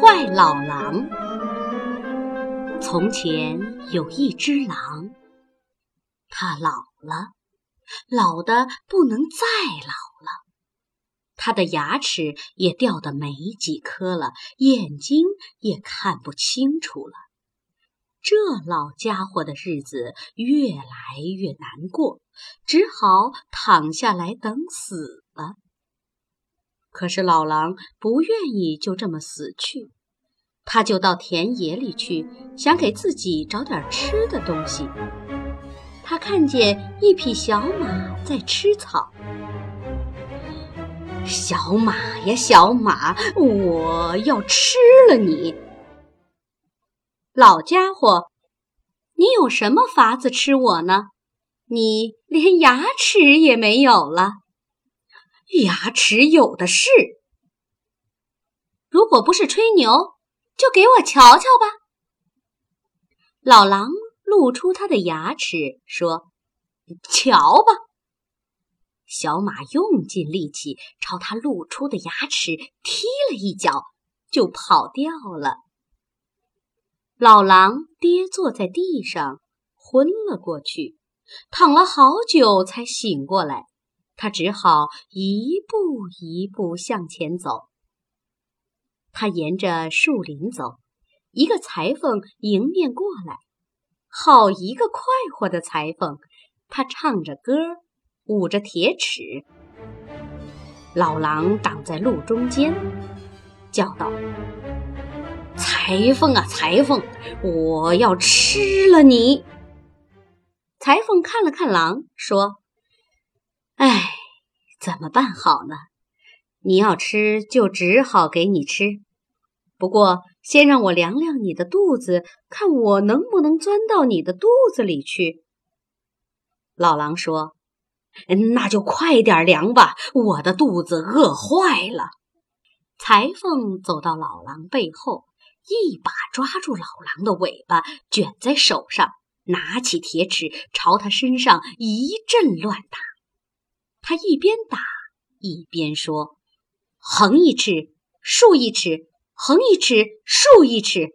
坏老狼。从前有一只狼，它老了，老的不能再老了，它的牙齿也掉的没几颗了，眼睛也看不清楚了。这老家伙的日子越来越难过，只好躺下来等死了。可是老狼不愿意就这么死去，他就到田野里去，想给自己找点吃的东西。他看见一匹小马在吃草，小马呀，小马，我要吃了你！老家伙，你有什么法子吃我呢？你连牙齿也没有了。牙齿有的是。如果不是吹牛，就给我瞧瞧吧。老狼露出他的牙齿，说：“瞧吧。”小马用尽力气朝他露出的牙齿踢了一脚，就跑掉了。老狼跌坐在地上，昏了过去，躺了好久才醒过来。他只好一步一步向前走。他沿着树林走，一个裁缝迎面过来，好一个快活的裁缝！他唱着歌，舞着铁尺。老狼挡在路中间，叫道。裁缝啊，裁缝，我要吃了你！裁缝看了看狼，说：“哎，怎么办好呢？你要吃，就只好给你吃。不过，先让我量量你的肚子，看我能不能钻到你的肚子里去。”老狼说：“那就快点量吧，我的肚子饿坏了。”裁缝走到老狼背后。一把抓住老狼的尾巴，卷在手上，拿起铁尺朝他身上一阵乱打。他一边打一边说：“横一尺，竖一尺，横一尺，竖一尺。”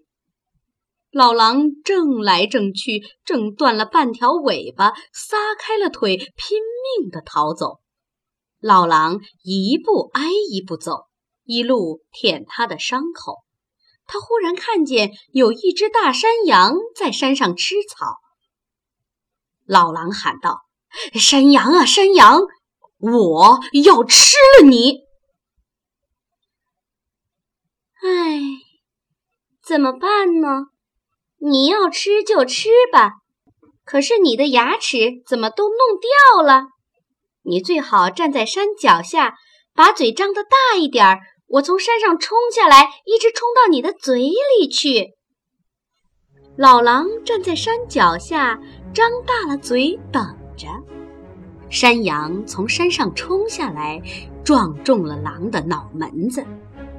老狼挣来挣去，挣断了半条尾巴，撒开了腿，拼命地逃走。老狼一步挨一步走，一路舔他的伤口。他忽然看见有一只大山羊在山上吃草。老狼喊道：“山羊啊，山羊，我要吃了你！”哎，怎么办呢？你要吃就吃吧，可是你的牙齿怎么都弄掉了？你最好站在山脚下，把嘴张得大一点儿。我从山上冲下来，一直冲到你的嘴里去。老狼站在山脚下，张大了嘴等着。山羊从山上冲下来，撞中了狼的脑门子，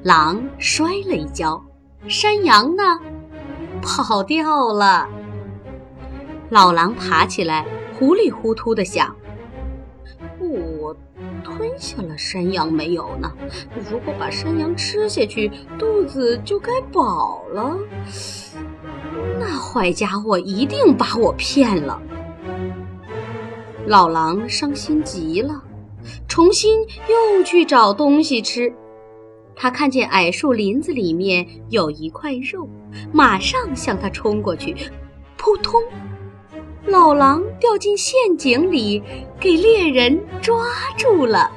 狼摔了一跤。山羊呢，跑掉了。老狼爬起来，糊里糊涂地想。我吞下了山羊没有呢？如果把山羊吃下去，肚子就该饱了。那坏家伙一定把我骗了。老狼伤心极了，重新又去找东西吃。他看见矮树林子里面有一块肉，马上向它冲过去，扑通。老狼掉进陷阱里，给猎人抓住了。